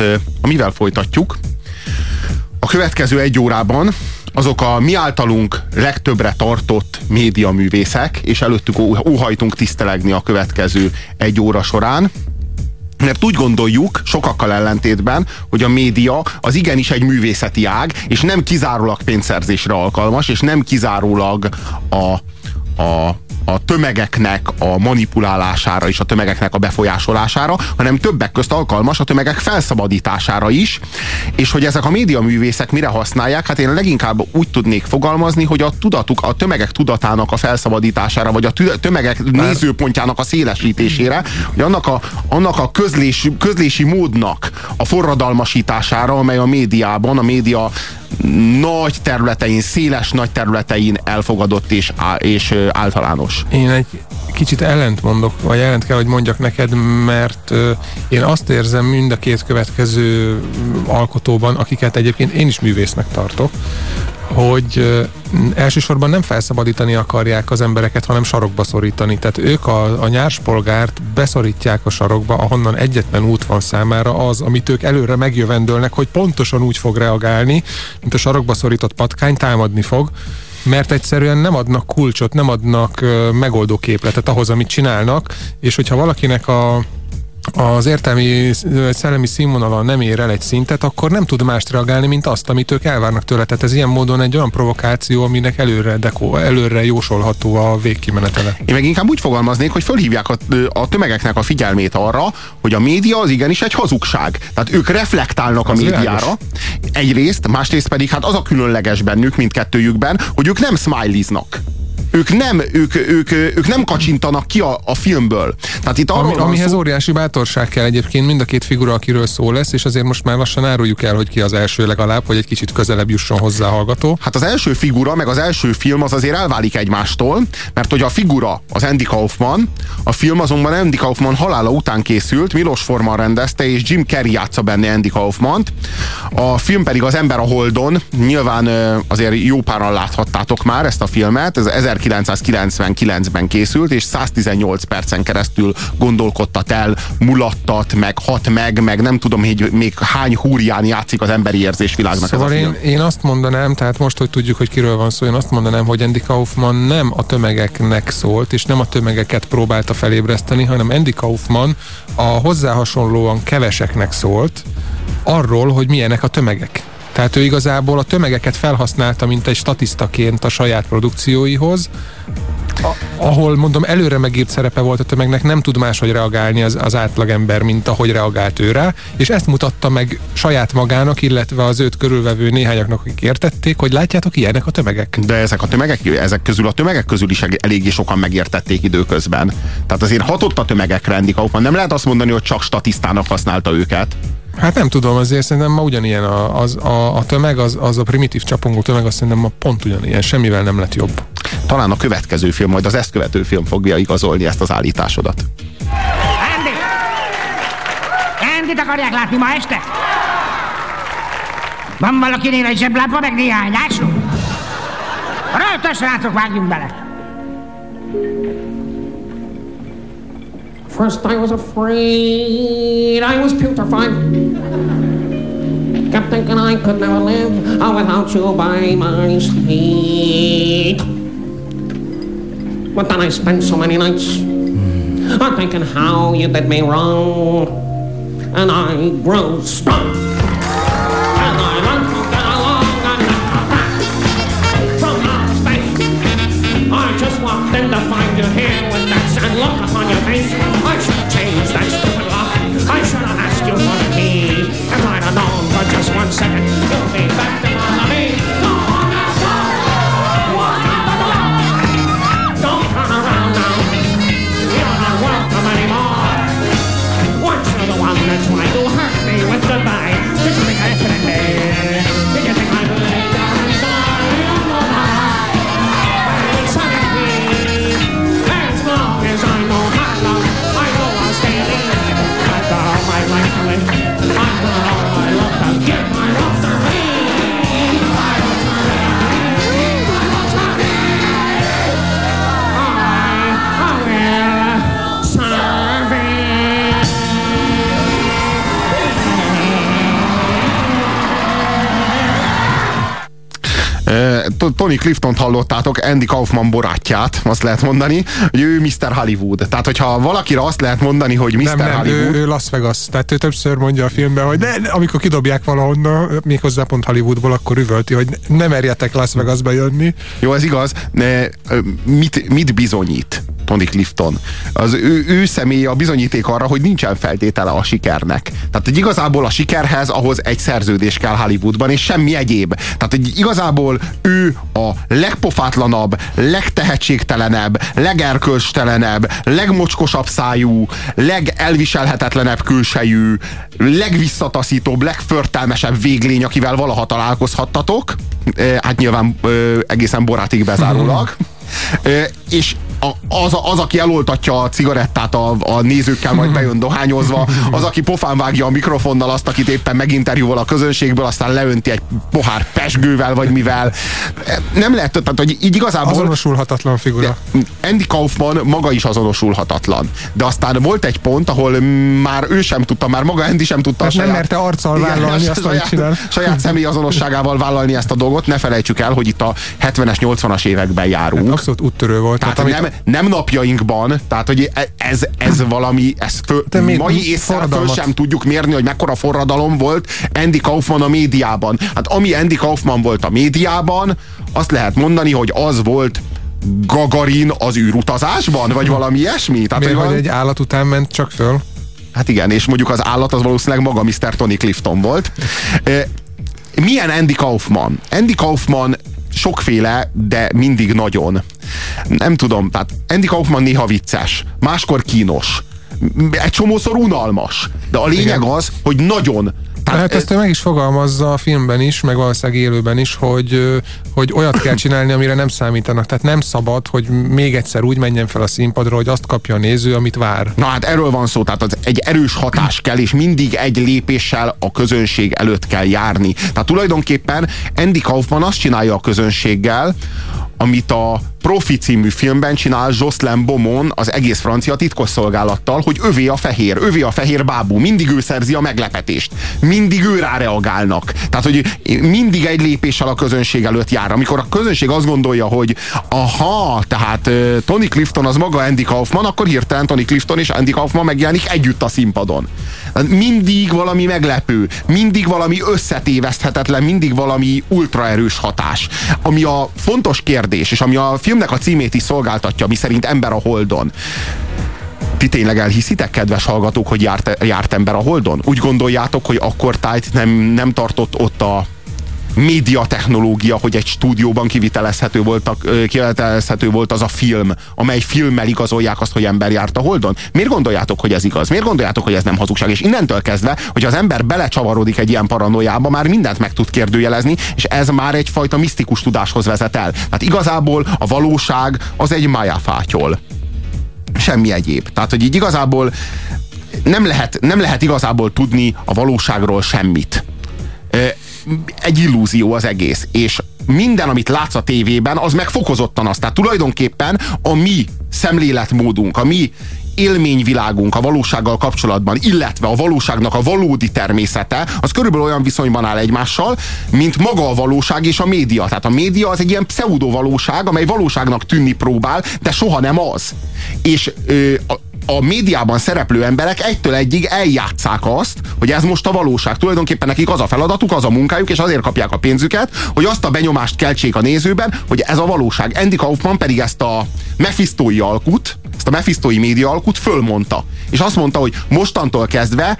most amivel folytatjuk, a következő egy órában azok a mi általunk legtöbbre tartott médiaművészek, és előttük óhajtunk tisztelegni a következő egy óra során, mert úgy gondoljuk, sokakkal ellentétben, hogy a média az igenis egy művészeti ág, és nem kizárólag pénzszerzésre alkalmas, és nem kizárólag a, a a tömegeknek a manipulálására és a tömegeknek a befolyásolására, hanem többek közt alkalmas a tömegek felszabadítására is, és hogy ezek a médiaművészek mire használják, hát én leginkább úgy tudnék fogalmazni, hogy a tudatuk, a tömegek tudatának a felszabadítására, vagy a tömegek nézőpontjának a szélesítésére, hogy annak a, annak a közlés, közlési módnak a forradalmasítására, amely a médiában, a média nagy területein, széles nagy területein elfogadott és, és általános. Én egy kicsit ellent mondok, vagy ellent kell, hogy mondjak neked, mert én azt érzem mind a két következő alkotóban, akiket egyébként én is művésznek tartok, hogy elsősorban nem felszabadítani akarják az embereket, hanem sarokba szorítani. Tehát ők a, a nyárspolgárt beszorítják a sarokba, ahonnan egyetlen út van számára az, amit ők előre megjövendölnek, hogy pontosan úgy fog reagálni, mint a sarokba szorított patkány támadni fog, mert egyszerűen nem adnak kulcsot, nem adnak megoldó képletet ahhoz, amit csinálnak, és hogyha valakinek a az értelmi, szellemi színvonala nem ér el egy szintet, akkor nem tud mást reagálni, mint azt, amit ők elvárnak tőle. Tehát ez ilyen módon egy olyan provokáció, aminek előre, deko, előre jósolható a végkimenetele. Én meg inkább úgy fogalmaznék, hogy fölhívják a, a tömegeknek a figyelmét arra, hogy a média az igenis egy hazugság. Tehát ők reflektálnak az a médiára. Világos. Egyrészt, másrészt pedig hát az a különleges bennük, mindkettőjükben, hogy ők nem smileyznak ők nem, ők, ők, ők nem kacsintanak ki a, a filmből. Tehát itt arról Ami, amihez szó... óriási bátorság kell egyébként mind a két figura, akiről szó lesz, és azért most már lassan áruljuk el, hogy ki az első legalább, hogy egy kicsit közelebb jusson hozzá a hallgató. Hát az első figura, meg az első film az azért elválik egymástól, mert hogy a figura az Andy Kaufman, a film azonban Andy Kaufman halála után készült, Milos Forman rendezte, és Jim Carrey játsza benne Andy Kaufmant. A film pedig az Ember a Holdon, nyilván azért jó páran láthattátok már ezt a filmet, ez 1999-ben készült, és 118 percen keresztül gondolkodtat el, mulattat, meg hat meg, meg nem tudom, hogy még hány húrián játszik az emberi érzésvilágnak szóval ez a film. Én, én azt mondanám, tehát most, hogy tudjuk, hogy kiről van szó, én azt mondanám, hogy Andy Kaufman nem a tömegeknek szólt, és nem a tömegeket próbálta felébreszteni, hanem Andy Kaufman a hozzá hasonlóan keveseknek szólt, arról, hogy milyenek a tömegek. Tehát ő igazából a tömegeket felhasználta, mint egy statisztaként a saját produkcióihoz, ahol mondom előre megírt szerepe volt a tömegnek, nem tud máshogy reagálni az, az átlagember, mint ahogy reagált ő rá, és ezt mutatta meg saját magának, illetve az őt körülvevő néhányaknak, akik értették, hogy látjátok, ilyenek a tömegek. De ezek a tömegek, ezek közül a tömegek közül is eléggé sokan megértették időközben. Tehát azért hatott a tömegekre Andy Kaufman. Nem lehet azt mondani, hogy csak statisztának használta őket. Hát nem tudom, azért szerintem ma ugyanilyen a, az, a, a tömeg, az, az a primitív csapongó tömeg, azt szerintem ma pont ugyanilyen, semmivel nem lett jobb. Talán a következő film, majd az ezt követő film fogja igazolni ezt az állításodat. Andy! Andy-t akarják látni ma este? Van valakinél egy zseblámpa, meg néhány ásó? Rögtön, srácok, vágjunk bele! First I was afraid, I was petrified. Kept thinking I could never live without you by my side. But then I spent so many nights mm. thinking how you did me wrong. And I grew strong. and to find you here with that sad look upon your face. I should have changed that stupid lock. I should have asked you for the key. If I'd have known for just one second, you'll be Tony Clifton hallottátok, Andy Kaufman borátját, azt lehet mondani, hogy ő Mr. Hollywood. Tehát, hogyha valakire azt lehet mondani, hogy Mr. Nem, nem, Hollywood... ő, ő Las Vegas. Tehát ő többször mondja a filmben, hogy ne, amikor kidobják valahonnan, méghozzá pont Hollywoodból, akkor üvölti, hogy ne merjetek Las Vegasba jönni. Jó, ez igaz. Ne, mit, mit bizonyít Tony Clifton? Az ő, ő személye a bizonyíték arra, hogy nincsen feltétele a sikernek. Tehát, hogy igazából a sikerhez ahhoz egy szerződés kell Hollywoodban, és semmi egyéb. Tehát, hogy igazából ő a legpofátlanabb, legtehetségtelenebb, legerkölcstelenebb, legmocskosabb szájú, legelviselhetetlenebb külsejű, legvisszataszítóbb, legförtelmesebb véglény, akivel valaha találkozhattatok. Hát nyilván egészen borátig bezárólag. és az, az, aki eloltatja a cigarettát a, a nézőkkel, majd bejön dohányozva, az, aki pofán vágja a mikrofonnal azt, akit éppen meginterjúval a közönségből, aztán leönti egy pohár pesgővel, vagy mivel. Nem lehet, tehát, hogy így igazából... Azonosulhatatlan figura. Andy Kaufman maga is azonosulhatatlan. De aztán volt egy pont, ahol már ő sem tudta, már maga Andy sem tudta. Hát saját, nem merte arccal igen, vállalni azt, saját, csinál. Saját személyazonosságával vállalni ezt a dolgot. Ne felejtsük el, hogy itt a 70-es, 80-as években járunk. Hát abszolút úttörő volt. Tehát, tehát nem, nem napjainkban, tehát hogy e- ez, ez valami, ez föl, mai észre föl sem tudjuk mérni, hogy mekkora forradalom volt Andy Kaufman a médiában. Hát ami Andy Kaufman volt a médiában, azt lehet mondani, hogy az volt Gagarin az űrutazásban, vagy valami ilyesmi? Tehát, Miért, hogy, hogy egy állat után ment csak föl? Hát igen, és mondjuk az állat az valószínűleg maga Mr. Tony Clifton volt. Milyen Andy Kaufman? Andy Kaufman sokféle, de mindig nagyon. Nem tudom, tehát Andy Kaufman néha vicces, máskor kínos, egy csomószor unalmas, de a lényeg Igen. az, hogy nagyon tehát hát ezt ő meg is fogalmazza a filmben is, meg valószínűleg élőben is, hogy, hogy olyat kell csinálni, amire nem számítanak. Tehát nem szabad, hogy még egyszer úgy menjen fel a színpadra, hogy azt kapja a néző, amit vár. Na hát erről van szó, tehát az egy erős hatás kell, és mindig egy lépéssel a közönség előtt kell járni. Tehát tulajdonképpen Andy Kaufman azt csinálja a közönséggel, amit a Profi című filmben csinál Jocelyn Beaumont az egész francia titkosszolgálattal, hogy övé a fehér, övé a fehér bábú, mindig ő szerzi a meglepetést, mindig ő rá reagálnak. Tehát, hogy mindig egy lépéssel a közönség előtt jár. Amikor a közönség azt gondolja, hogy aha, tehát Tony Clifton az maga Andy Kaufman, akkor hirtelen Tony Clifton és Andy Kaufman megjelenik együtt a színpadon. Mindig valami meglepő, mindig valami összetéveszthetetlen, mindig valami ultraerős hatás. Ami a fontos kérdés, és ami a filmnek a címét is szolgáltatja, mi szerint Ember a Holdon. Ti tényleg elhiszitek, kedves hallgatók, hogy járt, járt ember a Holdon? Úgy gondoljátok, hogy akkor tájt nem, nem tartott ott a média technológia, hogy egy stúdióban kivitelezhető volt, a, kivitelezhető volt az a film, amely filmmel igazolják azt, hogy ember járt a Holdon. Miért gondoljátok, hogy ez igaz? Miért gondoljátok, hogy ez nem hazugság? És innentől kezdve, hogy az ember belecsavarodik egy ilyen paranoiába, már mindent meg tud kérdőjelezni, és ez már egyfajta misztikus tudáshoz vezet el. Tehát igazából a valóság az egy májáfátyol. Semmi egyéb. Tehát, hogy így igazából nem lehet, nem lehet igazából tudni a valóságról semmit egy illúzió az egész, és minden, amit látsz a tévében, az meg fokozottan az. Tehát tulajdonképpen a mi szemléletmódunk, a mi élményvilágunk a valósággal kapcsolatban, illetve a valóságnak a valódi természete, az körülbelül olyan viszonyban áll egymással, mint maga a valóság és a média. Tehát a média az egy ilyen pseudo valóság, amely valóságnak tűnni próbál, de soha nem az. És ö, a, a médiában szereplő emberek egytől egyig eljátszák azt, hogy ez most a valóság. Tulajdonképpen nekik az a feladatuk, az a munkájuk, és azért kapják a pénzüket, hogy azt a benyomást keltsék a nézőben, hogy ez a valóság. Andy Kaufman pedig ezt a mefisztói alkut, ezt a mefisztói média alkut fölmondta. És azt mondta, hogy mostantól kezdve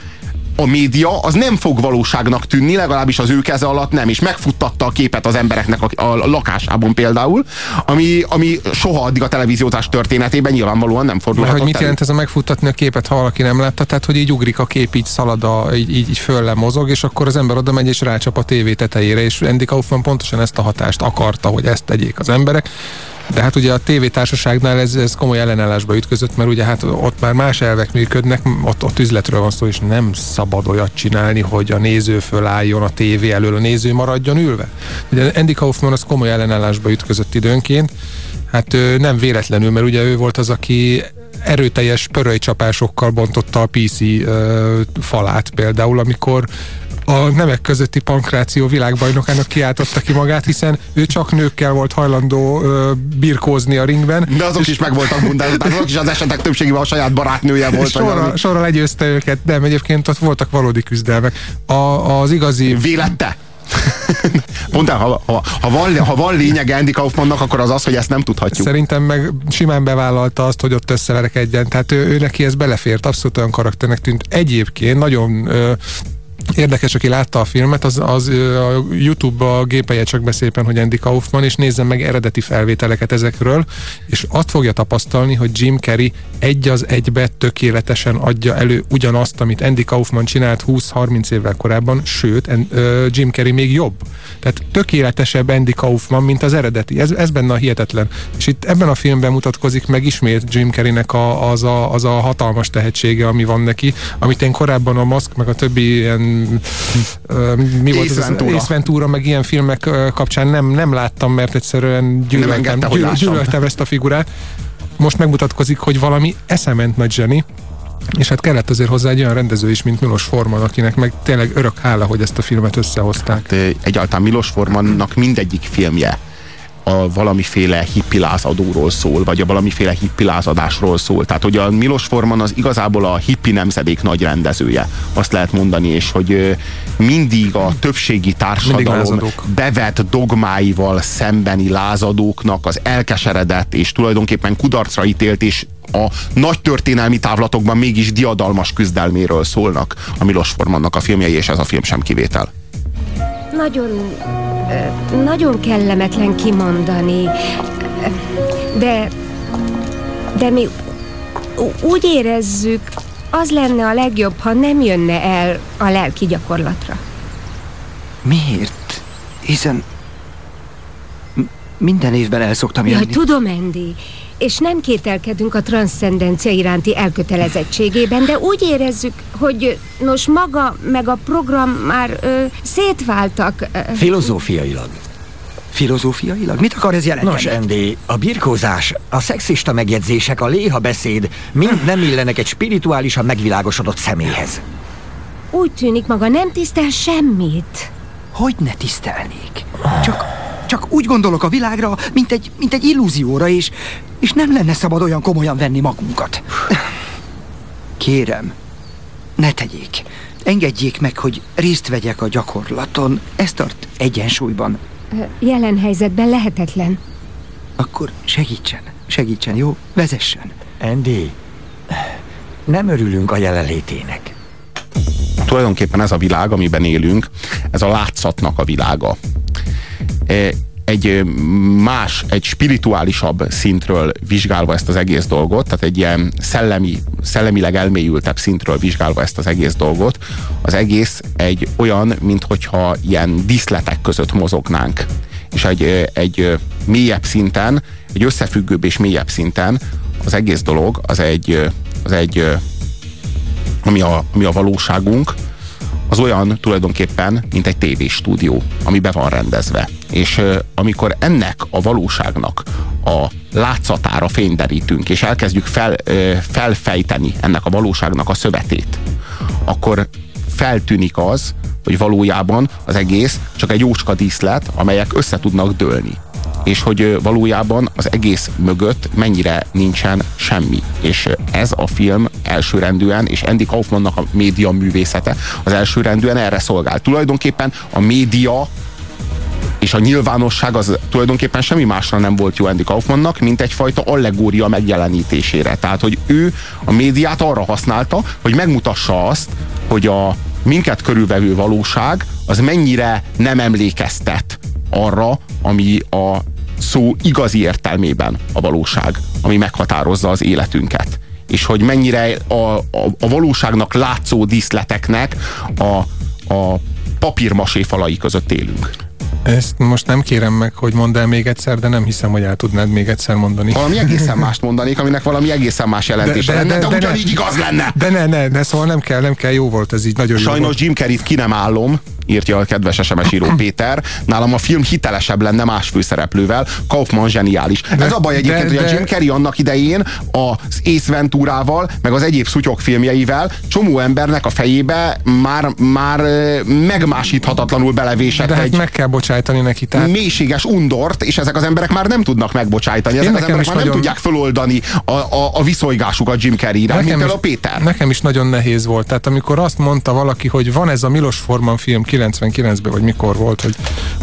a média az nem fog valóságnak tűnni, legalábbis az ő keze alatt nem, és megfuttatta a képet az embereknek a, a lakásában például, ami, ami soha addig a televíziózás történetében nyilvánvalóan nem fordulhatott Hogy mit jelent ez a megfuttatni a képet, ha valaki nem látta? Tehát, hogy így ugrik a kép, így szalad, a, így, így, így fölle mozog, és akkor az ember oda megy és rácsap a tévé tetejére, és Andy Kaufman pontosan ezt a hatást akarta, hogy ezt tegyék az emberek. De hát ugye a tévétársaságnál ez, ez komoly ellenállásba ütközött, mert ugye hát ott már más elvek működnek, ott, ott üzletről van szó, és nem szabad olyat csinálni, hogy a néző fölálljon a tévé elől, a néző maradjon ülve. Ugye Andy Kaufman az komoly ellenállásba ütközött időnként, hát nem véletlenül, mert ugye ő volt az, aki erőteljes pörölycsapásokkal bontotta a PC ö, falát például, amikor a nemek közötti pankráció világbajnokának kiáltotta ki magát, hiszen ő csak nőkkel volt hajlandó ö, birkózni a ringben. De azok is meg voltak bundázva, tehát azok is az esetek többségében a saját barátnője volt. Sorra, sorra legyőzte őket, de egyébként ott voltak valódi küzdelmek. A, az igazi... Vélette? Pont ha, ha, ha, van, ha van lényege Andy Kaufmannak, akkor az az, hogy ezt nem tudhatjuk. Szerintem meg simán bevállalta azt, hogy ott összeverekedjen. Tehát ő, ő neki ez belefért, abszolút olyan karakternek tűnt. Egyébként nagyon ö, Érdekes, aki látta a filmet, az, az a YouTube-ba gépelje csak be szépen, hogy Andy Kaufman, és nézzen meg eredeti felvételeket ezekről, és azt fogja tapasztalni, hogy Jim Carrey egy az egybe tökéletesen adja elő ugyanazt, amit Andy Kaufman csinált 20-30 évvel korábban, sőt, Jim Carrey még jobb. Tehát tökéletesebb Andy Kaufman, mint az eredeti. Ez, ez benne a hihetetlen. És itt ebben a filmben mutatkozik meg ismét Jim Carreynek a, az, a, az a hatalmas tehetsége, ami van neki, amit én korábban a Mask, meg a többi ilyen mi volt Ace Ventura. Ace Ventura, meg ilyen filmek kapcsán nem, nem láttam, mert egyszerűen gyűlöltem, engedte, gyűlöltem ezt a figurát. Most megmutatkozik, hogy valami eszement nagy zseni, és hát kellett azért hozzá egy olyan rendező is, mint Milos Forman, akinek meg tényleg örök hála, hogy ezt a filmet összehozták. Hát, egyáltalán Milos Formannak mindegyik filmje a valamiféle hippilázadóról szól, vagy a valamiféle hippilázadásról szól. Tehát, hogy a Milos Forman az igazából a hippi nemzedék nagy rendezője, azt lehet mondani, és hogy mindig a többségi társadalom bevett dogmáival szembeni lázadóknak az elkeseredett és tulajdonképpen kudarcra ítélt és a nagy történelmi távlatokban mégis diadalmas küzdelméről szólnak a Milos Formannak a filmjei, és ez a film sem kivétel. Nagyon nagyon kellemetlen kimondani, de, de mi úgy érezzük, az lenne a legjobb, ha nem jönne el a lelki gyakorlatra. Miért? Hiszen minden évben el szoktam jönni. Ja, tudom, Andy és nem kételkedünk a transzcendencia iránti elkötelezettségében, de úgy érezzük, hogy nos maga meg a program már ö, szétváltak. Ö. Filozófiailag. Filozófiailag? Mit akar ez jelenteni? Nos, Andy, a birkózás, a szexista megjegyzések, a léha beszéd mind nem illenek egy spirituálisan megvilágosodott személyhez. Úgy tűnik maga nem tisztel semmit. Hogy ne tisztelnék? Csak csak úgy gondolok a világra, mint egy, mint egy illúzióra, és, és nem lenne szabad olyan komolyan venni magunkat. Kérem, ne tegyék. Engedjék meg, hogy részt vegyek a gyakorlaton. Ez tart egyensúlyban. Jelen helyzetben lehetetlen. Akkor segítsen, segítsen, jó? Vezessen. Andy, nem örülünk a jelenlétének. Tulajdonképpen ez a világ, amiben élünk, ez a látszatnak a világa egy más, egy spirituálisabb szintről vizsgálva ezt az egész dolgot, tehát egy ilyen szellemi, szellemileg elmélyültebb szintről vizsgálva ezt az egész dolgot, az egész egy olyan, minthogyha ilyen díszletek között mozognánk. És egy, egy mélyebb szinten, egy összefüggőbb és mélyebb szinten az egész dolog, az egy, az egy ami a, ami a valóságunk, az olyan tulajdonképpen, mint egy tévéstúdió, ami be van rendezve. És amikor ennek a valóságnak a látszatára fényderítünk, és elkezdjük fel, felfejteni ennek a valóságnak a szövetét, akkor feltűnik az, hogy valójában az egész csak egy jócska díszlet, amelyek össze tudnak dőlni és hogy valójában az egész mögött mennyire nincsen semmi. És ez a film elsőrendűen, és Andy Kaufmannak a média művészete az elsőrendűen erre szolgál. Tulajdonképpen a média és a nyilvánosság az tulajdonképpen semmi másra nem volt jó Andy Kaufmannak, mint egyfajta allegória megjelenítésére. Tehát, hogy ő a médiát arra használta, hogy megmutassa azt, hogy a minket körülvevő valóság az mennyire nem emlékeztet arra, ami a szó igazi értelmében a valóság, ami meghatározza az életünket. És hogy mennyire a, a, a valóságnak látszó díszleteknek a, a papírmasé falai között élünk. Ezt most nem kérem meg, hogy mondd el még egyszer, de nem hiszem, hogy el tudnád még egyszer mondani. Valami egészen mást mondanék, aminek valami egészen más jelentése de, de, lenne, de, de, de ugyanígy ne, igaz lenne. De ne, ne, ne, szóval nem kell, nem kell, jó volt ez így, nagyon Sajnos jó volt. Jim Carrey-t ki nem állom, írja a kedves SMS író Péter. Nálam a film hitelesebb lenne más főszereplővel. Kaufman zseniális. De, Ez a baj egyébként, de, de... hogy a Jim Carrey annak idején az Ace Venturával, meg az egyéb szutyok filmjeivel csomó embernek a fejébe már, már megmásíthatatlanul belevésett de hát egy meg kell bocsájtani neki. Tehát... mélységes undort, és ezek az emberek már nem tudnak megbocsájtani. Ezek az emberek már nem nagyon- tudják föloldani a, a, a viszonygásukat Jim Carrey-re, mint is, a Péter. nekem is nagyon nehéz volt. Tehát amikor azt mondta valaki, hogy van ez a Milos Forman film 99-ben, vagy mikor volt, hogy,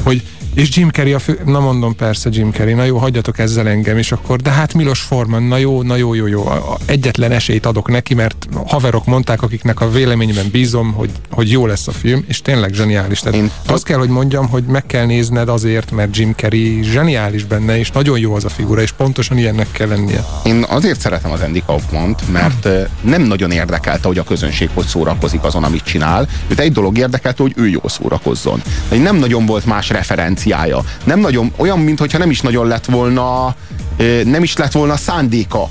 hogy és Jim Carrey a fő... Na mondom, persze Jim Carrey, na jó, hagyjatok ezzel engem, és akkor, de hát Milos Forman, na jó, na jó, jó, jó. Egyetlen esélyt adok neki, mert haverok mondták, akiknek a véleményben bízom, hogy, hogy jó lesz a film, és tényleg zseniális. Tehát Én azt kell, hogy mondjam, hogy meg kell nézned azért, mert Jim Carrey zseniális benne, és nagyon jó az a figura, és pontosan ilyennek kell lennie. Én azért szeretem az Andy Kaufman-t, mert nem nagyon érdekelte, hogy a közönség hogy szórakozik azon, amit csinál. Őt egy dolog érdekelte, hogy ő jól szórakozzon. De nem nagyon volt más referenciája. Nem nagyon, olyan, mintha nem is nagyon lett volna, nem is lett volna szándéka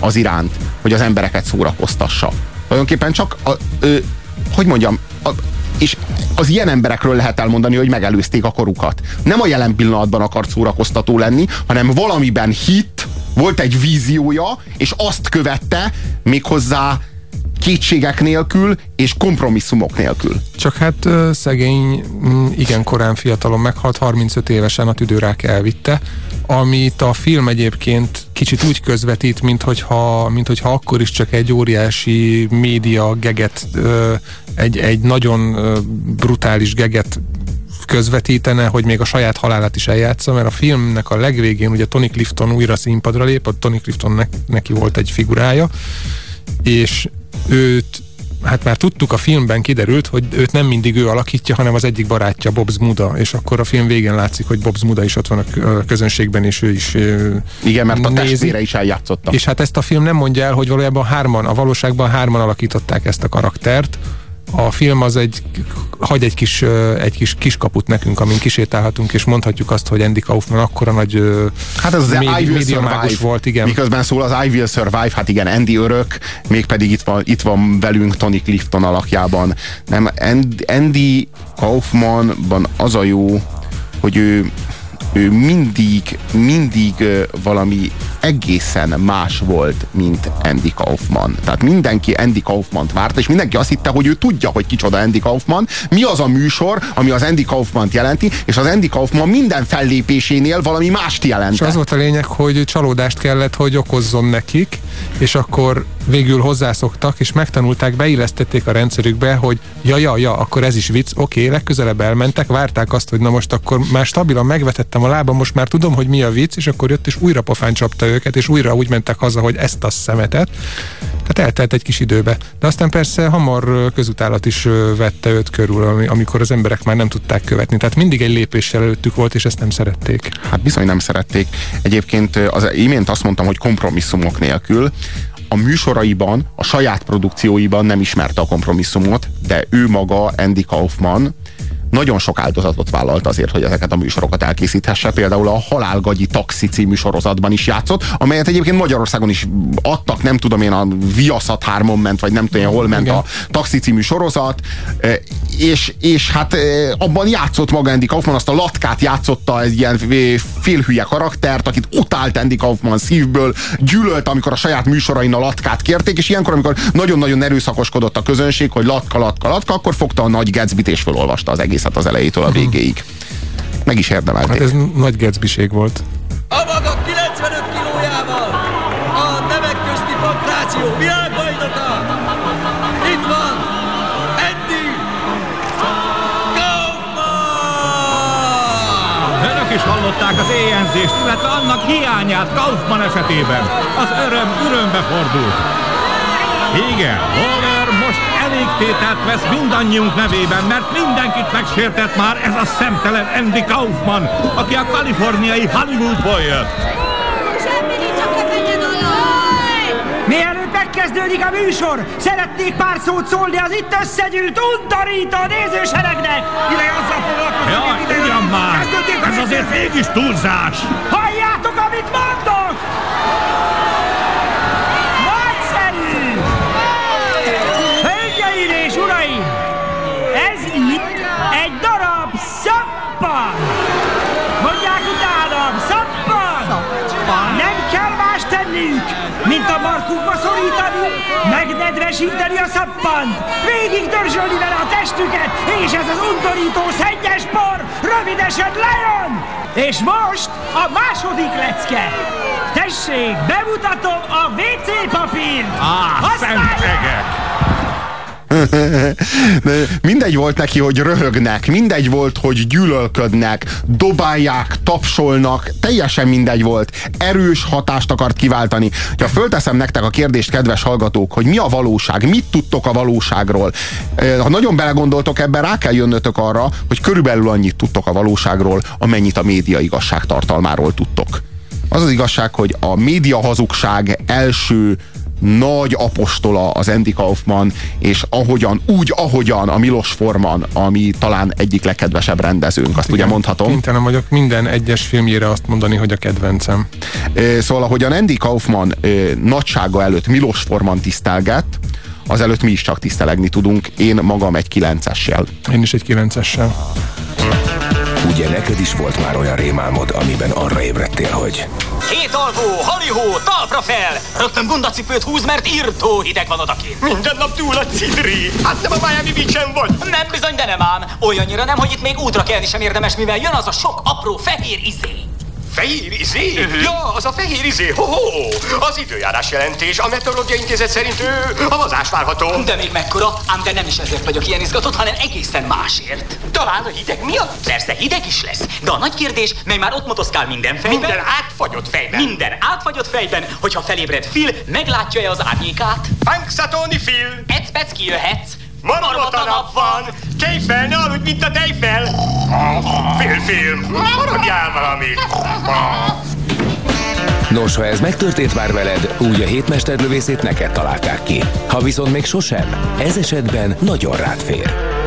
az iránt, hogy az embereket szórakoztassa. Tulajdonképpen csak, a, ö, hogy mondjam, a, és az ilyen emberekről lehet elmondani, hogy megelőzték a korukat. Nem a jelen pillanatban akart szórakoztató lenni, hanem valamiben hit, volt egy víziója, és azt követte méghozzá kétségek nélkül és kompromisszumok nélkül. Csak hát szegény, mm, igen korán fiatalon meghalt, 35 évesen a tüdőrák elvitte, amit a film egyébként kicsit úgy közvetít, mint hogyha, mint hogyha akkor is csak egy óriási média geget, egy, egy nagyon brutális geget közvetítene, hogy még a saját halálát is eljátsza, mert a filmnek a legvégén ugye Tony Clifton újra színpadra lép, a Tony Cliftonnek neki volt egy figurája, és őt hát már tudtuk a filmben kiderült, hogy őt nem mindig ő alakítja, hanem az egyik barátja Bob Zmuda, és akkor a film végén látszik, hogy Bob Zmuda is ott van a közönségben, és ő is Igen, mert a nézi. testvére is eljátszotta. És hát ezt a film nem mondja el, hogy valójában hárman, a valóságban hárman alakították ezt a karaktert. A film az egy, hagy egy kis, egy kis kiskaput nekünk, amin kisétálhatunk, és mondhatjuk azt, hogy Andy Kaufman akkora nagy Hát ez az médi- I Will Survive. volt, igen. Miközben szól az I Will Survive, hát igen, Andy örök, mégpedig itt van, itt van velünk Tony Clifton alakjában. Nem, Andy, Andy Kaufmanban az a jó, hogy ő, ő mindig, mindig valami egészen más volt, mint Andy Kaufman. Tehát mindenki Andy Kaufmant várt, és mindenki azt hitte, hogy ő tudja, hogy kicsoda Andy Kaufman, mi az a műsor, ami az Andy Kaufmant jelenti, és az Andy Kaufman minden fellépésénél valami mást jelent. És az volt a lényeg, hogy csalódást kellett, hogy okozzon nekik, és akkor végül hozzászoktak, és megtanulták, beillesztették a rendszerükbe, hogy ja, ja, ja, akkor ez is vicc, oké, legközelebb elmentek, várták azt, hogy na most akkor már stabilan megvetettem a lábam, most már tudom, hogy mi a vicc, és akkor jött, és újra pofán csapta őket, és újra úgy mentek haza, hogy ezt a szemetet. Tehát eltelt egy kis időbe. De aztán persze hamar közutálat is vette őt körül, ami- amikor az emberek már nem tudták követni. Tehát mindig egy lépéssel előttük volt, és ezt nem szerették. Hát bizony nem szerették. Egyébként az imént azt mondtam, hogy kompromisszumok nélkül. A műsoraiban, a saját produkcióiban nem ismerte a kompromisszumot, de ő maga, Andy Kaufman, nagyon sok áldozatot vállalt azért, hogy ezeket a műsorokat elkészíthesse. Például a Halálgagyi Taxi című sorozatban is játszott, amelyet egyébként Magyarországon is adtak, nem tudom én, a Viaszat 3 ment, vagy nem tudom én, hol ment Igen. a Taxi című sorozat, eh, és, és hát eh, abban játszott maga Andy Kaufman, azt a latkát játszotta egy ilyen eh, félhülye karaktert, akit utált Andy Kaufman szívből, gyűlölt, amikor a saját műsorain a latkát kérték, és ilyenkor, amikor nagyon-nagyon erőszakoskodott a közönség, hogy latka, latka, latka, akkor fogta a nagy Gatsby-t és felolvasta az egészet az elejétől a végéig. Meg is érdemelték. Hát ez nagy gecbiség volt. A maga 95 kilójával a nemek közti pankráció világbajnoka! Itt van Andy Kaufman! Önök is hallották az éjjelzést, illetve annak hiányát Kaufman esetében. Az öröm örömbe fordult. Igen, Waller most elég tételt vesz mindannyiunk nevében, mert mindenkit megsértett már ez a szemtelen Andy Kaufman, aki a kaliforniai Hollywoodból jött. Mielőtt megkezdődik a műsor, szeretnék pár szót szólni az itt összegyűlt undorító nézőseregnek! Ideje azzal foglalkozni, Jaj, ugyan már! Ez azért mégis túlzás! Halljátok, amit mondok! Mint a markukba szorítani, megnedvesíteni a szappant, végig dörzsölni vele a testüket, és ez az undorító szennyes por rövidesen lejön! És most a második lecke. Tessék, bemutatom a WC papírt! Á, szentregek! De mindegy volt neki, hogy röhögnek, mindegy volt, hogy gyűlölködnek, dobálják, tapsolnak, teljesen mindegy volt. Erős hatást akart kiváltani. Ha fölteszem nektek a kérdést, kedves hallgatók, hogy mi a valóság, mit tudtok a valóságról. Ha nagyon belegondoltok ebben, rá kell jönnötök arra, hogy körülbelül annyit tudtok a valóságról, amennyit a média igazság tartalmáról tudtok. Az az igazság, hogy a média hazugság első nagy apostola az Andy Kaufman, és ahogyan, úgy ahogyan a Milos Forman, ami talán egyik legkedvesebb rendezőnk, azt ugye mondhatom. Kénytelen vagyok minden egyes filmjére azt mondani, hogy a kedvencem. Szóval, ahogyan Andy Kaufman nagysága előtt Milos Forman tisztelgett, azelőtt mi is csak tisztelegni tudunk. Én magam egy kilencessel. Én is egy kilencessel. Ugye neked is volt már olyan rémálmod, amiben arra ébredtél, hogy Hét alvó, halihó, talpra fel! Rögtön bundacipőt húz, mert írtó hideg van odakint. Minden nap túl a cidri. Hát nem a Miami beach vagy. Nem bizony, de nem ám. Olyannyira nem, hogy itt még útra kelni sem érdemes, mivel jön az a sok apró fehér izé. Fehér izé? Ja, az a fehér izé. Ho, ho. Az időjárás jelentés. A Meteorológiai Intézet szerint ő, havazás várható. De még mekkora, ám de nem is ezért vagyok ilyen izgatott, hanem egészen másért. Talán a hideg miatt? Persze hideg is lesz, de a nagy kérdés, mely már ott motoszkál minden fejben. Minden átfagyott fejben. Minden átfagyott fejben, hogyha felébred Phil, meglátja-e az árnyékát? Punxsutawney Phil. Ecpec kijöhetsz. Marmota nap van. Kejfel, ne aludj, mint a tejfel. Fél film. Maradjál valamit. Nos, ha ez megtörtént már veled, úgy a hétmesterlövészét neked találták ki. Ha viszont még sosem, ez esetben nagyon rád fér.